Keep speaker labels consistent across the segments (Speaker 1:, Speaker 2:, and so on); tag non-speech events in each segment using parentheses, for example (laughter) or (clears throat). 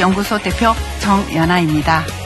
Speaker 1: 연구소 대표 정연아입니다.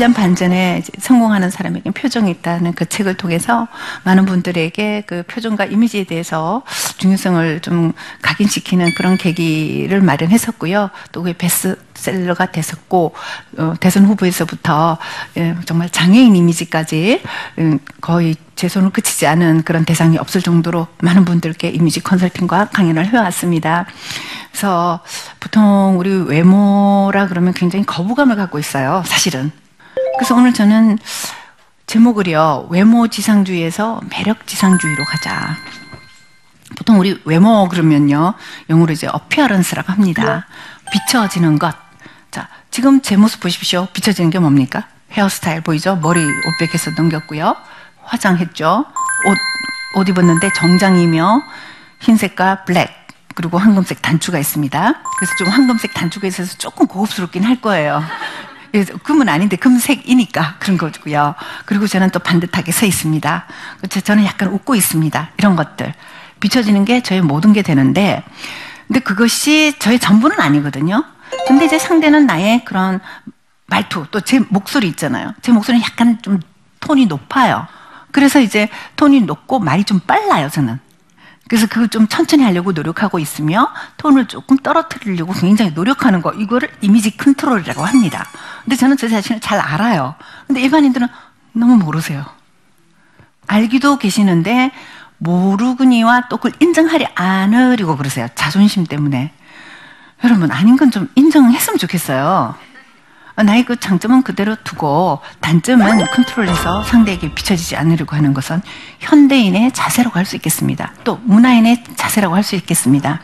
Speaker 1: 7년 반 전에 성공하는 사람에게 표정이 있다는 그 책을 통해서 많은 분들에게 그 표정과 이미지에 대해서 중요성을 좀 각인시키는 그런 계기를 마련했었고요. 또 그게 베스트셀러가 됐었고 어, 대선 후보에서부터 예, 정말 장애인 이미지까지 음, 거의 제 손을 그치지 않은 그런 대상이 없을 정도로 많은 분들께 이미지 컨설팅과 강연을 해왔습니다. 그래서 보통 우리 외모라 그러면 굉장히 거부감을 갖고 있어요. 사실은. 그래서 오늘 저는 제목을요, 외모 지상주의에서 매력 지상주의로 가자. 보통 우리 외모 그러면요, 영어로 이제 어피어런스라고 합니다. 비춰지는 것. 자, 지금 제 모습 보십시오. 비춰지는 게 뭡니까? 헤어스타일 보이죠? 머리 옷백에서 넘겼고요. 화장했죠. 옷, 옷 입었는데 정장이며 흰색과 블랙, 그리고 황금색 단추가 있습니다. 그래서 좀 황금색 단추가 있어서 조금 고급스럽긴 할 거예요. 금은 아닌데 금색이니까 그런 거고요. 그리고 저는 또 반듯하게 서 있습니다. 저는 약간 웃고 있습니다. 이런 것들. 비춰지는 게 저의 모든 게 되는데, 근데 그것이 저의 전부는 아니거든요. 근데 이제 상대는 나의 그런 말투, 또 제 목소리 있잖아요. 제 목소리는 약간 좀 톤이 높아요. 그래서 이제 톤이 높고 말이 좀 빨라요, 저는. 그래서 그걸 좀 천천히 하려고 노력하고 있으며 톤을 조금 떨어뜨리려고 굉장히 노력하는 거 이거를 이미지 컨트롤이라고 합니다. 근데 저는 제 자신을 잘 알아요. 근데 일반인들은 너무 모르세요. 알기도 계시는데 모르거니와 또 그걸 인정하지 않으려고 그러세요. 자존심 때문에. 여러분 아닌 건 좀 인정했으면 좋겠어요. 나의 그 장점은 그대로 두고 단점은 컨트롤해서 상대에게 비춰지지 않으려고 하는 것은 현대인의 자세라고 할 수 있겠습니다. 또 문화인의 자세라고 할 수 있겠습니다.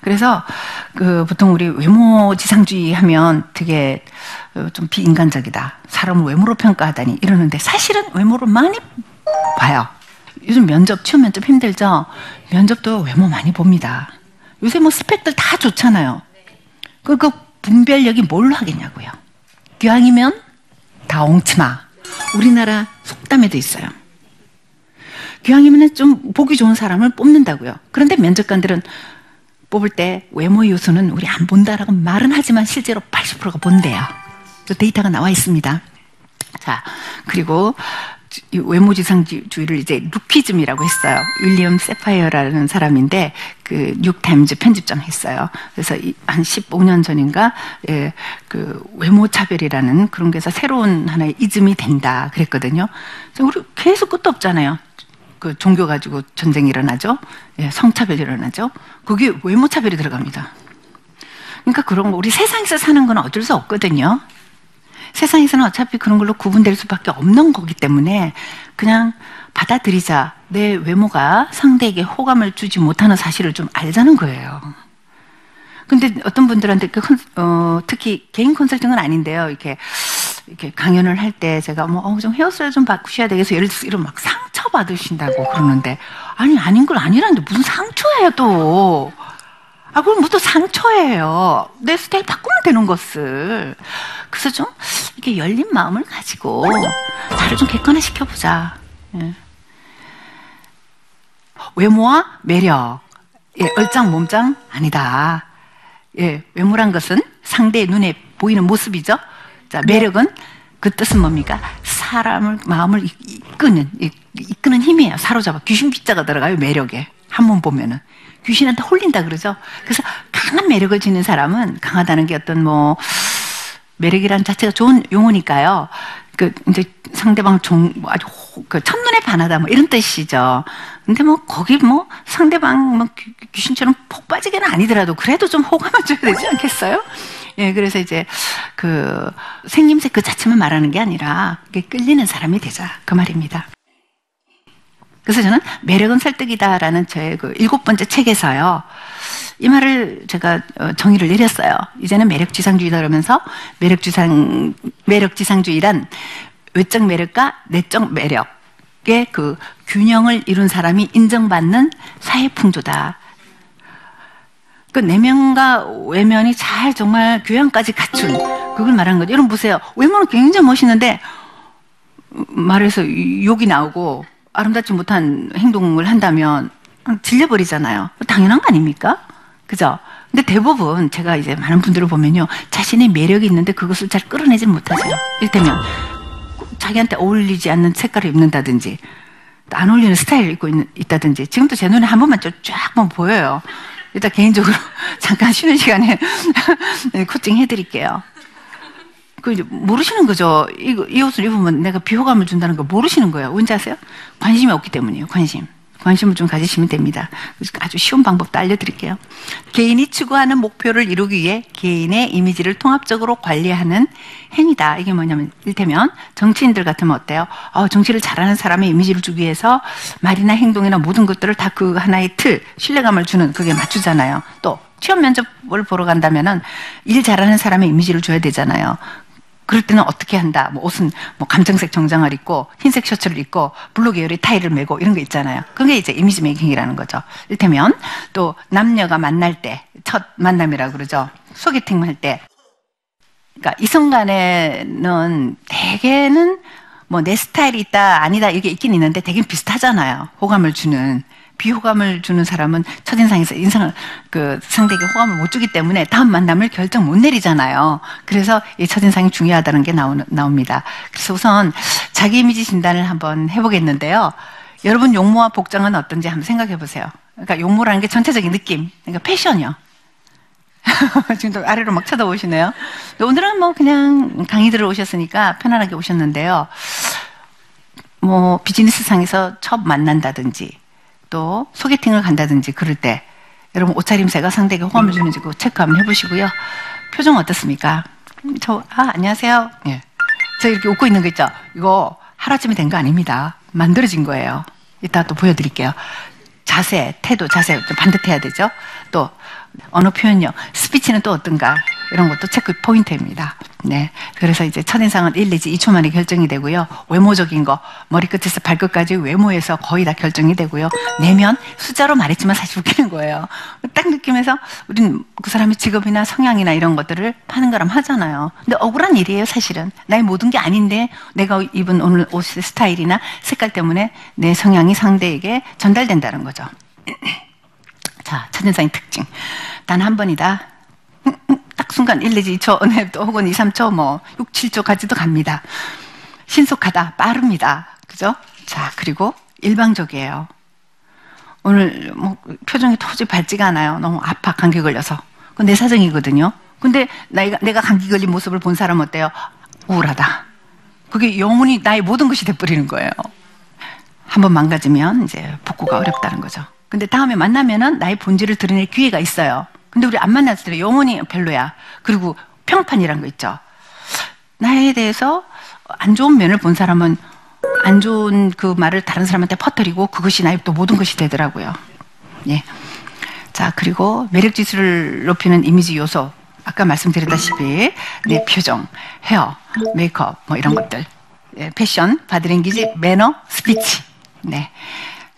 Speaker 1: 그래서 그 보통 우리 외모 지상주의 하면 되게 어, 좀 비인간적이다. 사람을 외모로 평가하다니 이러는데 사실은 외모를 많이 봐요. 요즘 면접, 취업 면접 힘들죠? 면접도 외모 많이 봅니다. 요새 뭐 스펙들 다 좋잖아요. 그, 그 분별력이 뭘로 하겠냐고요. 기왕이면 다홍치마. 우리나라 속담에도 있어요. 기왕이면 좀 보기 좋은 사람을 뽑는다고요. 그런데 면접관들은 뽑을 때 외모 요소는 우리 안 본다라고 말은 하지만 실제로 80%가 본대요. 그 데이터가 나와 있습니다. 자, 그리고 외모지상주의를 이제 루키즘이라고 했어요. 윌리엄 세파이어라는 사람인데 그 뉴타임즈 편집장 했어요. 그래서 한 15년 전인가 예, 그 외모 차별이라는 그런 게서 새로운 하나의 이즘이 된다 그랬거든요. 우리 계속 끝도 없잖아요. 그 종교 가지고 전쟁이 일어나죠. 예, 성차별이 일어나죠. 거기에 외모 차별이 들어갑니다. 그러니까 그런 거 우리 세상에서 사는 건 어쩔 수 없거든요. 세상에서는 어차피 그런 걸로 구분될 수밖에 없는 거기 때문에 그냥 받아들이자. 내 외모가 상대에게 호감을 주지 못하는 사실을 좀 알자는 거예요. 근데 어떤 분들한테 그, 어, 특히 개인 컨설팅은 아닌데요. 이렇게 이렇게 강연을 할 때 제가 뭐, 어, 좀 헤어스타일 좀 바꾸셔야 되겠어. 예를 들어서 이런 막 상처 받으신다고 그러는데, 아니, 아닌 걸 아니라는데 무슨 상처예요, 또. 아, 그럼 뭐또 상처예요. 내 스타일 바꾸면 되는 것을. 그래서 좀 이렇게 열린 마음을 가지고 나를 좀 객관화 시켜 보자. 예. 외모와 매력. 예, 얼짱 몸짱 아니다. 예, 외모란 것은 상대의 눈에 보이는 모습이죠. 자, 매력은 그 뜻은 뭡니까? 사람을 마음을 이끄는 이끄는 힘이에요. 사로잡아 귀신 빗자가 들어가요 매력에 한 번 보면은 귀신한테 홀린다 그러죠. 그래서 강한 매력을 지닌 사람은 강하다는 게 어떤 뭐 매력이란 자체가 좋은 용어니까요. 그 이제 상대방 종 아주 그 첫눈에 반하다 뭐 이런 뜻이죠. 근데 뭐 거기 뭐 상대방 뭐 귀신처럼 폭 빠지게는 아니더라도 그래도 좀 호감을 줘야 되지 않겠어요? 예, 그래서 이제 그 생김새 그 자체만 말하는 게 아니라 끌리는 사람이 되자 그 말입니다. 그래서 저는 매력은 설득이다라는 저의 그 일곱 번째 책에서요. 이 말을 제가 어, 정의를 내렸어요. 이제는 매력지상주의다 그러면서 매력지상, 매력지상주의란 외적 매력과 내적 매력의 그 균형을 이룬 사람이 인정받는 사회 풍조다. 그 내면과 외면이 잘 정말 교양까지 갖춘 그걸 말하는 거죠. 여러분 보세요. 외모는 굉장히 멋있는데 말해서 욕이 나오고 아름답지 못한 행동을 한다면 질려버리잖아요. 당연한 거 아닙니까? 그죠? 근데 대부분 제가 이제 많은 분들을 보면요. 자신의 매력이 있는데 그것을 잘 끌어내지 못하세요. 이를테면 자기한테 어울리지 않는 색깔을 입는다든지 안 어울리는 스타일을 입고 있, 다든지 지금도 제 눈에 한 번만 쫙 보면 보여요. 일단 개인적으로 (laughs) 잠깐 쉬는 시간에 (laughs) 네, 코칭 해드릴게요. 그 모르시는 거죠. 이, 이 옷을 입으면 내가 비호감을 준다는 거 모르시는 거예요. 왠지 아세요? 관심이 없기 때문이에요. 관심. 관심을 좀 가지시면 됩니다. 아주 쉬운 방법도 알려드릴게요. 개인이 추구하는 목표를 이루기 위해 개인의 이미지를 통합적으로 관리하는 행위다. 이게 뭐냐면, 일테면 정치인들 같으면 어때요? 어, 정치를 잘하는 사람의 이미지를 주기 위해서 말이나 행동이나 모든 것들을 다 그 하나의 틀, 신뢰감을 주는 그게 맞추잖아요. 또 취업 면접을 보러 간다면은 일 잘하는 사람의 이미지를 줘야 되잖아요. 그럴 때는 어떻게 한다. 뭐 옷은 뭐 감청색 정장을 입고 흰색 셔츠를 입고 블루 계열의 타이를 메고 이런 거 있잖아요. 그게 이제 이미지 메이킹이라는 거죠. 일테면 또 남녀가 만날 때 첫 만남이라고 그러죠. 소개팅 할 때. 그러니까 이성 간에는 대개는 뭐 내 스타일이 있다 아니다 이게 있긴 있는데 대개 비슷하잖아요. 호감을 주는. 비호감을 주는 사람은 첫인상에서 인상을 그 상대에게 호감을 못 주기 때문에 다음 만남을 결정 못 내리잖아요. 그래서 이 첫인상이 중요하다는 게 나오, 나옵니다. 그래서 우선 자기 이미지 진단을 한번 해보겠는데요. 여러분 용모와 복장은 어떤지 한번 생각해 보세요. 그러니까 용모라는 게 전체적인 느낌, 그러니까 패션이요. (laughs) 지금도 아래로 막 쳐다보시네요. 오늘은 뭐 그냥 강의 들어 오셨으니까 편안하게 오셨는데요. 뭐 비즈니스상에서 처음 만난다든지 또 소개팅을 간다든지 그럴 때 여러분 옷차림새가 상대에게 호감을 주는지 그 체크 한번 해보시고요. 표정 어떻습니까? 저, 아, 안녕하세요. 예. 저 이렇게 웃고 있는 거 있죠? 이거 하루쯤에 된 거 아닙니다. 만들어진 거예요. 이따 또 보여드릴게요. 자세, 태도, 자세 좀 반듯해야 되죠? 또 언어 표현력, 스피치는 또 어떤가? 이런 것도 체크 포인트입니다. 네. 그래서 이제 첫인상은 1 내지 2초 만에 결정이 되고요. 외모적인 거, 머리끝에서 발끝까지 외모에서 거의 다 결정이 되고요. 내면 숫자로 말했지만 사실 웃기는 거예요. 딱 느낌에서 우린 그 사람의 직업이나 성향이나 이런 것들을 파는 거람 하잖아요. 근데 억울한 일이에요, 사실은. 나의 모든 게 아닌데 내가 입은 오늘 옷의 스타일이나 색깔 때문에 내 성향이 상대에게 전달된다는 거죠. (clears throat) 자, 첫인상의 특징. 단 한 번이다. 딱 순간 1 내지 2초, 네, 또 혹은 2, 3초, 뭐 6, 7초까지도 갑니다. 신속하다, 빠릅니다. 그죠? 자, 그리고 일방적이에요. 오늘 뭐 표정이 도저히 밝지가 않아요. 너무 아파, 감기 걸려서. 그건 내 사정이거든요. 근데 내가, 내가 감기 걸린 모습을 본 사람 어때요? 우울하다. 그게 영원히 나의 모든 것이 돼버리는 거예요. 한번 망가지면 이제 복구가 어렵다는 거죠. 근데 다음에 만나면은 나의 본질을 드러낼 기회가 있어요. 근데 우리 안 만났을 때 영원히 별로야. 그리고 평판이란 거 있죠. 나에 대해서 안 좋은 면을 본 사람은 안 좋은 그 말을 다른 사람한테 퍼뜨리고 그것이 나의 또 모든 것이 되더라고요. 예. 자, 그리고 매력 지수를 높이는 이미지 요소. 아까 말씀드렸다시피 내 표정, 헤어, 메이크업 뭐 이런 것들. 예, 패션, 바디랭귀지, 매너, 스피치. 네.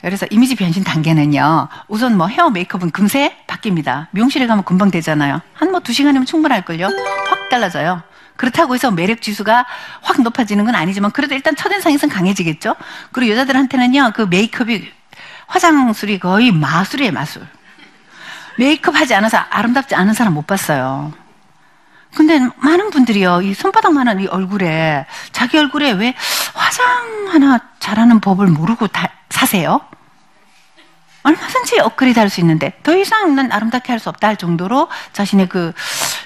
Speaker 1: 그래서 이미지 변신 단계는요. 우선 뭐 헤어 메이크업은 금세 바뀝니다. 미용실에 가면 금방 되잖아요. 한 뭐 두 시간이면 충분할걸요. 확 달라져요. 그렇다고 해서 매력 지수가 확 높아지는 건 아니지만 그래도 일단 첫인상에선 강해지겠죠. 그리고 여자들한테는요. 그 메이크업이 화장술이 거의 마술이에요, 마술. 메이크업 하지 않아서 아름답지 않은 사람 못 봤어요. 근데 많은 분들이요, 이 손바닥만한 이 얼굴에, 자기 얼굴에 왜 화장 하나 잘하는 법을 모르고 다, 사세요? 얼마든지 업그레이드 할 수 있는데 더 이상 난 아름답게 할 수 없다 할 정도로 자신의 그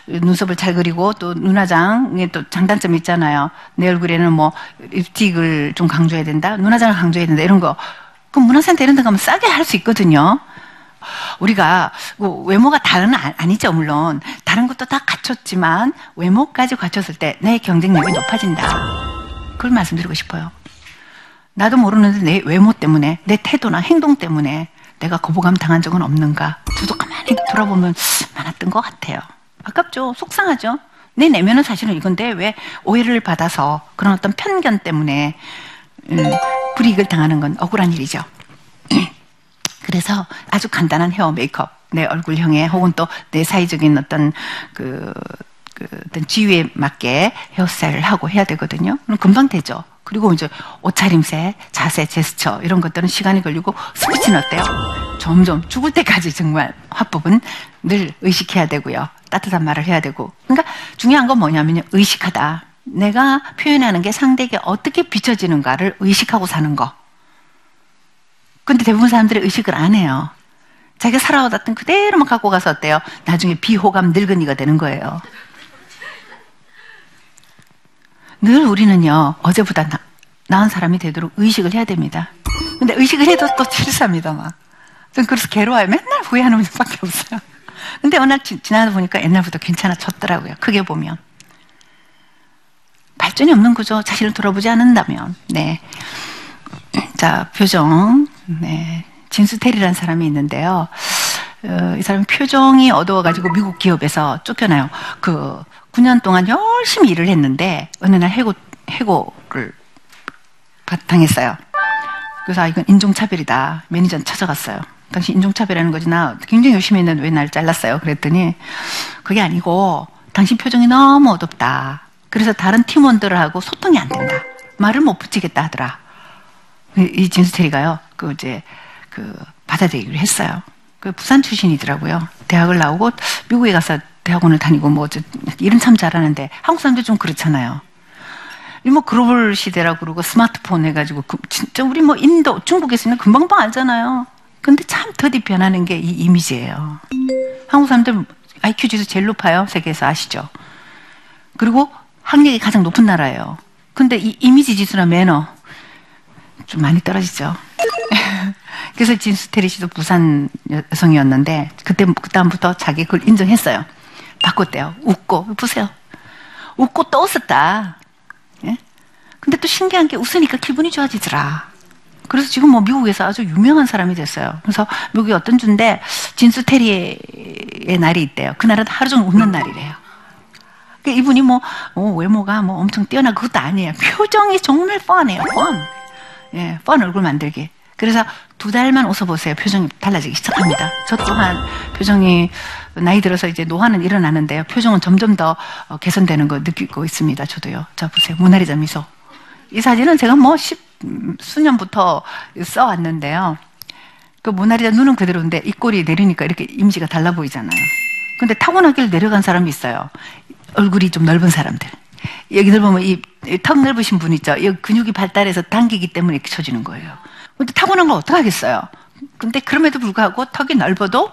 Speaker 1: 눈썹을 잘 그리고 또 눈화장에 또 장단점이 있잖아요. 내 얼굴에는 뭐 립스틱을 좀 강조해야 된다. 눈화장을 강조해야 된다. 이런 거. 그럼 문화센터 이런 데 가면 싸게 할 수 있거든요. 우리가 뭐 외모가 다른 아, 아니죠 물론 다른 것도 다 갖췄지만 외모까지 갖췄을 때 내 경쟁력이 높아진다. 그걸 말씀드리고 싶어요. 나도 모르는데 내 외모 때문에 내 태도나 행동 때문에 내가 거부감 당한 적은 없는가? 저도 가만히 돌아보면 많았던 것 같아요. 아깝죠? 속상하죠? 내 내면은 사실은 이건데 왜 오해를 받아서 그런 어떤 편견 때문에 음, 불이익을 당하는 건 억울한 일이죠. (clears throat) 그래서 아주 간단한 헤어 메이크업, 내 얼굴형에 혹은 또 내 사회적인 어떤 그, 그 어떤 지위에 맞게 헤어스타일을 하고 해야 되거든요. 그럼 금방 되죠. 그리고 이제 옷차림새, 자세, 제스처 이런 것들은 시간이 걸리고 스피치는 어때요? 점점 죽을 때까지 정말 화법은 늘 의식해야 되고요. 따뜻한 말을 해야 되고. 그러니까 중요한 건 뭐냐면요. 의식하다. 내가 표현하는 게 상대에게 어떻게 비춰지는가를 의식하고 사는 거. 근데 대부분 사람들이 의식을 안 해요. 자기가 살아왔던 그대로만 갖고 가서 어때요? 나중에 비호감 늙은이가 되는 거예요. 늘 우리는요, 어제보다 나, 나은 사람이 되도록 의식을 해야 됩니다. 근데 의식을 해도 또 실수합니다, 막. 전 그래서 괴로워요. 맨날 후회하는 분밖에 없어요. 근데 날 지, 지나다 보니까 옛날부터 괜찮아졌더라고요. 크게 보면. 발전이 없는 거죠. 자신을 돌아보지 않는다면. 네. 자, 표정. 네. 진수텔이라는 사람이 있는데요. 어, 이 사람은 표정이 어두워가지고 미국 기업에서 쫓겨나요. 그 9년 동안 열심히 일을 했는데 어느 날 해고 해고를 당했어요. 그래서 아, 이건 인종차별이다. 매니저는 찾아갔어요. 당신 인종차별하는 거지 나 굉장히 열심히 했는데 왜 날 잘랐어요? 그랬더니 그게 아니고 당신 표정이 너무 어둡다. 그래서 다른 팀원들하고 소통이 안 된다. 말을 못 붙이겠다 하더라. 이 진수테리가요. 그 이제 그 받아들이기로 했어요. 그 부산 출신이더라고요. 대학을 나오고 미국에 가서 대학원을 다니고 뭐 일은 참 잘하는데 한국 사람들 좀 그렇잖아요. 뭐 글로벌 시대라 그러고 스마트폰 해가지고 그 진짜 우리 뭐 인도 중국에서 는 금방방 알잖아요. 근데 참 더디 변하는 게 이 이미지예요. 한국 사람들 IQ 지수 제일 높아요 세계에서 아시죠? 그리고 학력이 가장 높은 나라예요. 근데 이 이미지 지수나 매너 좀 많이 떨어지죠. 그래서 진수테리 씨도 부산 여성이었는데 그때 그다음부터 자기 그걸 인정했어요. 바꿨대요. 웃고 보세요. 웃고 또 웃었다. 예? 근데 또 신기한 게 웃으니까 기분이 좋아지더라. 그래서 지금 뭐 미국에서 아주 유명한 사람이 됐어요. 그래서 미국의 어떤 주인데 진수 테리의 날이 있대요. 그날은 하루 종일 웃는 날이래요. 그러니까 이분이 뭐 어, 외모가 뭐 엄청 뛰어나 그것도 아니에요. 표정이 정말 뻔해요. 뻔. 예, 뻔 얼굴 만들기. 그래서 두 달만 웃어보세요. 표정이 달라지기 시작합니다. 저 또한 표정이 나이 들어서 이제 노화는 일어나는데요. 표정은 점점 더 어, 개선되는 거 느끼고 있습니다. 저도요. 자, 보세요. 모나리자 미소. 이 사진은 제가 뭐 십, 수년부터 써왔는데요. 그 모나리자 눈은 그대로인데 입꼬리 내리니까 이렇게 이미지가 달라 보이잖아요. 근데 타고나길 내려간 사람이 있어요. 얼굴이 좀 넓은 사람들. 여기들 보면 이 턱 넓으신 분 있죠. 이 근육이 발달해서 당기기 때문에 이렇게 쳐지는 거예요. 근데 타고난 걸 어떡하겠어요? 근데 그럼에도 불구하고 턱이 넓어도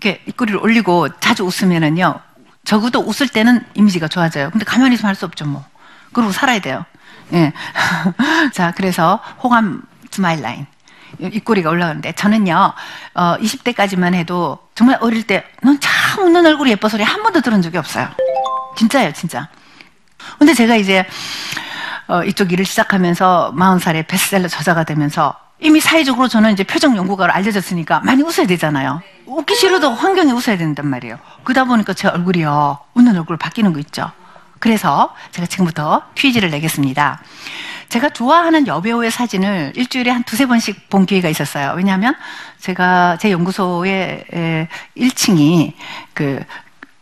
Speaker 1: 이렇게 입꼬리를 올리고 자주 웃으면은요. 적어도 웃을 때는 이미지가 좋아져요. 근데 가만히 있으면 할 수 없죠, 뭐. 그러고 살아야 돼요. 예. (laughs) 자, 그래서 호감 스마일 라인. 입꼬리가 올라가는데 저는요, 어, 20대까지만 해도 정말 어릴 때, 넌 참 웃는 얼굴이 예뻐 소리 한 번도 들은 적이 없어요. 진짜예요, 진짜. 근데 제가 이제 어, 이쪽 일을 시작하면서 40살에 베스트셀러 저자가 되면서 이미 사회적으로 저는 이제 표정 연구가로 알려졌으니까 많이 웃어야 되잖아요. 웃기 싫어도 환경에 웃어야 된단 말이에요. 그러다 보니까 제 얼굴이요. 웃는 얼굴 바뀌는 거 있죠. 그래서 제가 지금부터 퀴즈를 내겠습니다. 제가 좋아하는 여배우의 사진을 일주일에 한 두세 번씩 본 기회가 있었어요. 왜냐하면 제가 제 연구소의 1층이 그,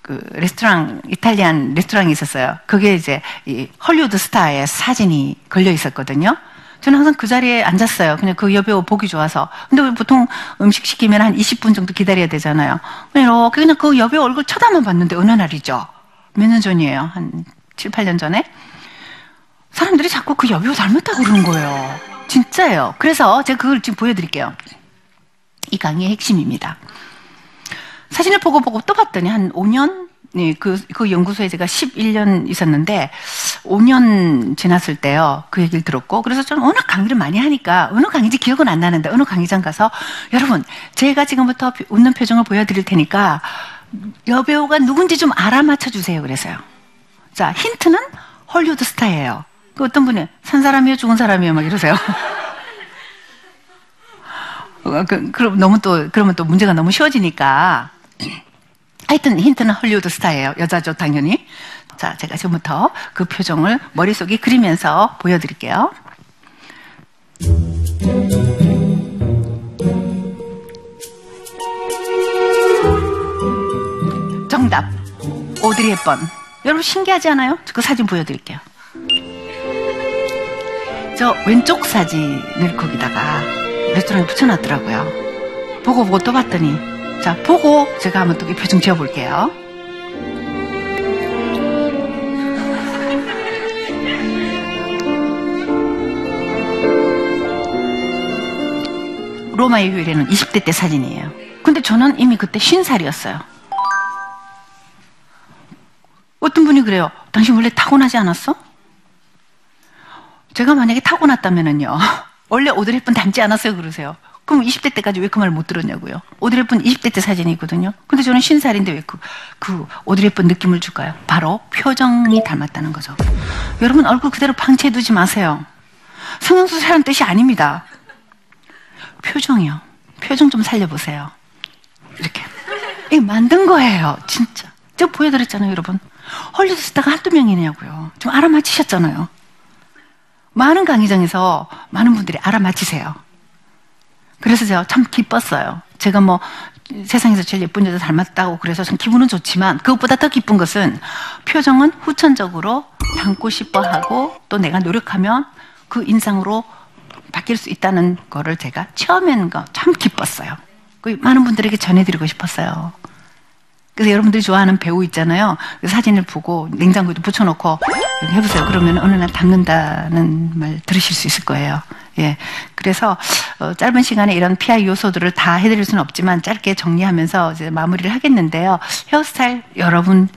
Speaker 1: 그 레스토랑, 이탈리안 레스토랑이 있었어요. 그게 이제 이 헐리우드 스타의 사진이 걸려 있었거든요. 저는 항상 그 자리에 앉았어요. 그냥 그 여배우 보기 좋아서. 근데 보통 음식 시키면 한 20분 정도 기다려야 되잖아요. 이렇게 그냥 그 여배우 얼굴 쳐다만 봤는데 어느 날이죠. 몇 년 전이에요. 한 7, 8년 전에. 사람들이 자꾸 그 여배우 닮았다고 그러는 거예요. 진짜예요. 그래서 제가 그걸 지금 보여드릴게요. 이 강의의 핵심입니다. 사진을 보고 보고 또 봤더니 한 5년? 네, 그, 그 연구소에 제가 11년 있었는데, 5년 지났을 때요, 그 얘기를 들었고, 그래서 저는 워낙 강의를 많이 하니까, 어느 강의인지 기억은 안 나는데, 어느 강의장 가서, 여러분, 제가 지금부터 웃는 표정을 보여드릴 테니까, 여배우가 누군지 좀 알아맞혀 주세요. 그래서요. 자, 힌트는 헐리우드 스타예요. 그 어떤 분이 산 사람이요, 죽은 사람이요, 막 이러세요. (laughs) 그, 그럼 너무 또, 그러면 또 문제가 너무 쉬워지니까. 하여튼 힌트는 헐리우드 스타예요. 여자죠, 당연히. 자, 제가 지금부터 그 표정을 머릿속에 그리면서 보여드릴게요. 정답. 오드리 헵번. 여러분 신기하지 않아요? 그 사진 보여드릴게요. 저 왼쪽 사진을 거기다가 레스토랑에 붙여놨더라고요. 보고 보고 또 봤더니 자 보고 제가 한번 또 표정 지어 볼게요. 로마의 휴일에는 20대 때 사진이에요. 근데 저는 이미 그때 50살이었어요. 어떤 분이 그래요. 당신 원래 타고나지 않았어? 제가 만약에 타고났다면은요. (laughs) 원래 오드리 헵번 닮지 않았어요 그러세요. 그럼 20대 때까지 왜 그 말 못 들었냐고요. 헵번 20대 때 사진이 있거든요. 근데 저는 50살인데 왜 그, 그 헵번 느낌을 줄까요? 바로 표정이 닮았다는 거죠. 여러분 얼굴 그대로 방치해 두지 마세요. 성형수술하는 뜻이 아닙니다. 표정이요. 표정 좀 살려보세요. 이렇게. 이 만든 거예요. 진짜. 제가 보여드렸잖아요, 여러분. 헐리우드 스타가 한두 명이냐고요. 좀 알아맞히셨잖아요. 많은 강의장에서 많은 분들이 알아맞히세요. 그래서 제가 참 기뻤어요. 제가 뭐 세상에서 제일 예쁜 여자 닮았다고 그래서 참 기분은 좋지만 그것보다 더 기쁜 것은 표정은 후천적으로 닮고 싶어 하고 또 내가 노력하면 그 인상으로 바뀔 수 있다는 거를 제가 처음에는 참 기뻤어요. 그 많은 분들에게 전해드리고 싶었어요. 그래서 여러분들이 좋아하는 배우 있잖아요. 그 사진을 보고 냉장고에도 붙여놓고 해보세요. 그러면 어느 날 닮는다는 말 들으실 수 있을 거예요. 예. 그래서 어, 짧은 시간에 이런 PI 요소들을 다 해드릴 수는 없지만 짧게 정리하면서 이제 마무리를 하겠는데요. 헤어스타일 여러분에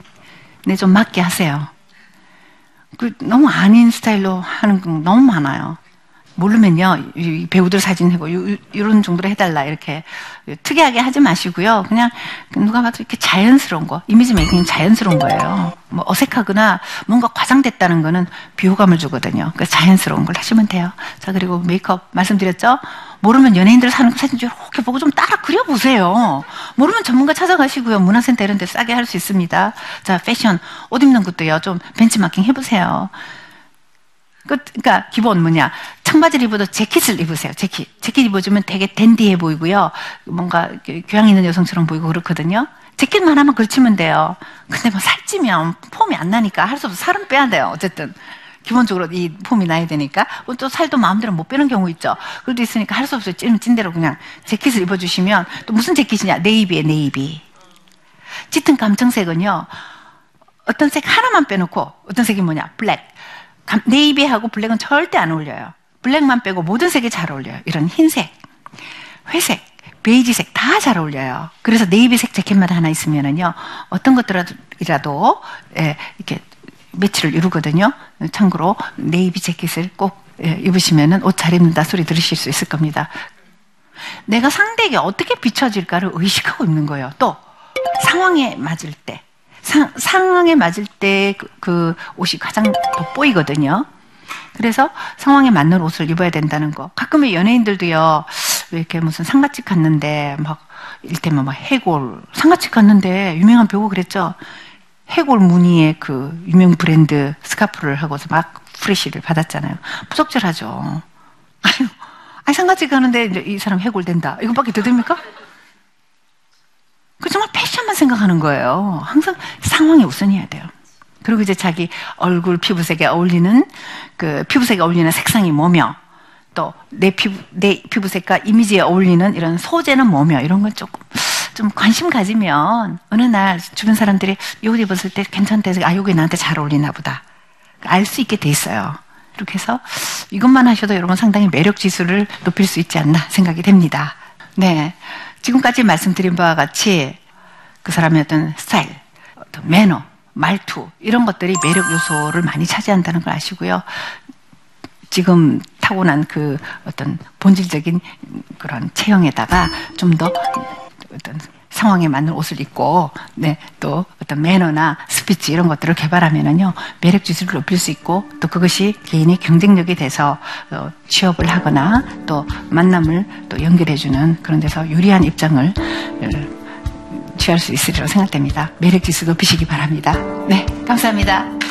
Speaker 1: 좀 맞게 하세요. 그 너무 아닌 스타일로 하는 건 너무 많아요. 모르면요, 이 배우들 사진 해고 이런 정도로 해달라 이렇게 특이하게 하지 마시고요. 그냥 누가 봐도 이렇게 자연스러운 거, 이미지 메이킹 자연스러운 거예요. 뭐 어색하거나 뭔가 과장됐다는 거는 비호감을 주거든요. 그 자연스러운 걸 하시면 돼요. 자 그리고 메이크업 말씀드렸죠. 모르면 연예인들 사는 거 사진 좀 이렇게 보고 좀 따라 그려보세요. 모르면 전문가 찾아가시고요. 문화센터 이런 데 싸게 할 수 있습니다. 자 패션 옷 입는 것도요. 좀 벤치마킹 해보세요. 그, 그러니까 기본 뭐냐 청바지를 입어도 재킷을 입으세요. 재킷 재킷 입어주면 되게 댄디해 보이고요. 뭔가 교양 있는 여성처럼 보이고 그렇거든요. 재킷만 하면 걸치면 돼요. 근데 뭐 살찌면 폼이 안 나니까 할 수 없어 살은 빼야 돼요. 어쨌든 기본적으로 이 폼이 나야 되니까 또 살도 마음대로 못 빼는 경우 있죠. 그것도 있으니까 할 수 없어요. 찐, 찐대로 그냥 재킷을 입어주시면 또 무슨 재킷이냐 네이비에 네이비. 짙은 감청색은요. 어떤 색 하나만 빼놓고 어떤 색이 뭐냐 블랙. 네이비하고 블랙은 절대 안 어울려요. 블랙만 빼고 모든 색이 잘 어울려요. 이런 흰색, 회색, 베이지색 다 잘 어울려요. 그래서 네이비색 재킷만 하나 있으면은요, 어떤 것들이라도 예, 이렇게 매치를 이루거든요. 참고로 네이비 재킷을 꼭 예, 입으시면은 옷 잘 입는다 소리 들으실 수 있을 겁니다. 내가 상대에게 어떻게 비춰질까를 의식하고 입는 거예요. 또 상황에 맞을 때 상, 상황에 맞을 때그 그 옷이 가장 돋보이거든요. 그래서 상황에 맞는 옷을 입어야 된다는 거. 가끔의 연예인들도요, 왜 이렇게 무슨 상가집 갔는데, 막, 일테면 막 해골, 상가집 갔는데, 유명한 배우 그랬죠? 해골 무늬의 그 유명 브랜드 스카프를 하고서 막 프레시를 받았잖아요. 부적절하죠. 아유, 아니, 상가집 가는데 이 사람 해골 된다. 이거밖에 더 됩니까? 그 정말 패션만 생각하는 거예요. 항상 상황이 우선이어야 돼요. 그리고 이제 자기 얼굴 피부색에 어울리는 그 피부색에 어울리는 색상이 뭐며 또 내 피부 내 피부색과 이미지에 어울리는 이런 소재는 뭐며 이런 건 조금 좀 관심 가지면 어느 날 주변 사람들이 이옷 입었을 때 괜찮다 해서 아 이게 나한테 잘 어울리나 보다 알 수 있게 돼 있어요. 이렇게 해서 이것만 하셔도 여러분 상당히 매력 지수를 높일 수 있지 않나 생각이 됩니다. 네. 지금까지 말씀드린 바와 같이 그 사람의 어떤 스타일, 어떤 매너, 말투 이런 것들이 매력 요소를 많이 차지한다는 걸 아시고요. 지금 타고난 그 어떤 본질적인 그런 체형에다가 좀 더 어떤 상황에 맞는 옷을 입고 네, 또 어떤 매너나 스피치 이런 것들을 개발하면은요 매력 지수를 높일 수 있고 또 그것이 개인의 경쟁력이 돼서 어, 취업을 하거나 또 만남을 또 연결해주는 그런 데서 유리한 입장을 어, 취할 수 있으리라고 생각됩니다. 매력 지수 높이시기 바랍니다. 네, 감사합니다.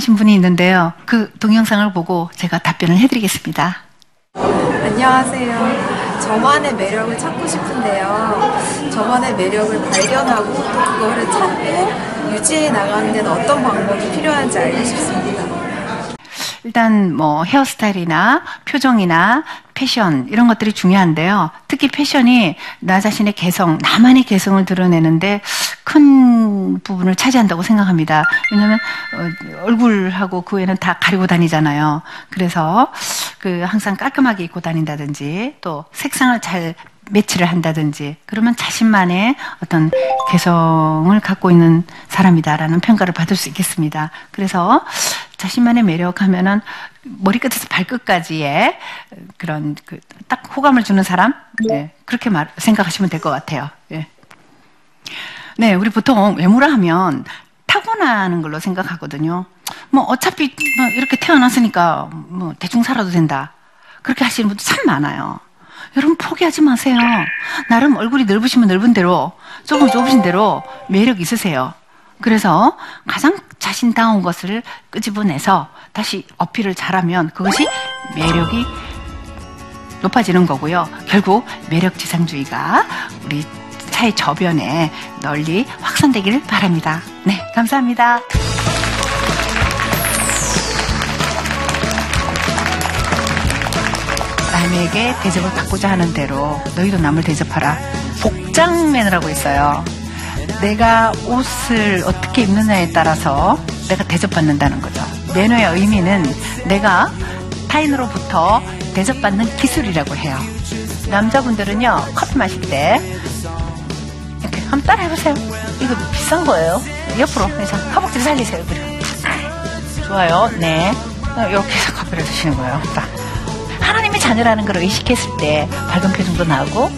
Speaker 1: 질문하신 분이 있는데요. 그 동영상을 보고 제가 답변을 해드리겠습니다.
Speaker 2: 안녕하세요. 저만의 매력을 찾고 싶은데요. 저만의 매력을 발견하고 또 그거를 찾고 유지해 나가는 데는 어떤 방법이 필요한지 알고 싶습니다.
Speaker 1: 일단 뭐 헤어스타일이나 표정이나 패션 이런 것들이 중요한데요. 특히 패션이 나 자신의 개성, 나만의 개성을 드러내는데 큰 부분을 차지한다고 생각합니다. 왜냐하면 어, 얼굴하고 그 외에는 다 가리고 다니잖아요. 그래서 그 항상 깔끔하게 입고 다닌다든지 또 색상을 잘 매치를 한다든지 그러면 자신만의 어떤 개성을 갖고 있는 사람이다라는 평가를 받을 수 있겠습니다. 그래서 자신만의 매력 하면은 머리끝에서 발끝까지의 그런 그 딱 호감을 주는 사람 네, 그렇게 말 생각하시면 될 것 같아요. 예. 네, 우리 보통 외모라 하면 타고나는 걸로 생각하거든요. 뭐 어차피 뭐 이렇게 태어났으니까 뭐 대충 살아도 된다. 그렇게 하시는 분들 참 많아요. 여러분 포기하지 마세요. 나름 얼굴이 넓으시면 넓은 대로 좁으면 좁으신 대로 매력 있으세요. 그래서 가장 자신다운 것을 끄집어내서 다시 어필을 잘하면 그것이 매력이 높아지는 거고요. 결국 매력 지상주의가 우리 사회 저변에 널리 확산되기를 바랍니다. 네, 감사합니다. 남에게 대접을 받고자 하는 대로 너희도 남을 대접하라. 복장매너라고 있어요. 내가 옷을 어떻게 입느냐에 따라서 내가 대접받는다는 거죠. 매너의 의미는 내가 타인으로부터 대접받는 기술이라고 해요. 남자분들은요, 커피 마실 때, 이렇게 한번 따라 해보세요. 이거 비싼 거예요. 옆으로 해서 허벅지 살리세요. 그리고. 좋아요. 네. 이렇게 해서 커피를 드시는 거예요. 딱. 하나님의 자녀라는 걸 의식했을 때 밝은 표정도 나오고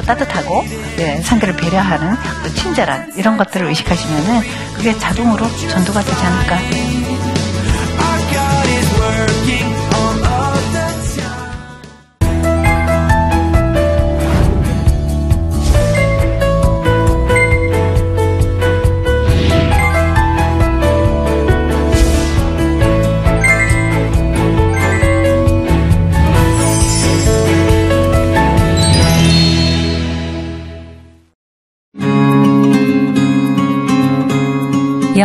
Speaker 1: 화법도 따뜻하고 네, 상대를 배려하는 또 친절한 이런 것들을 의식하시면은 그게 자동으로 전도가 되지 않을까.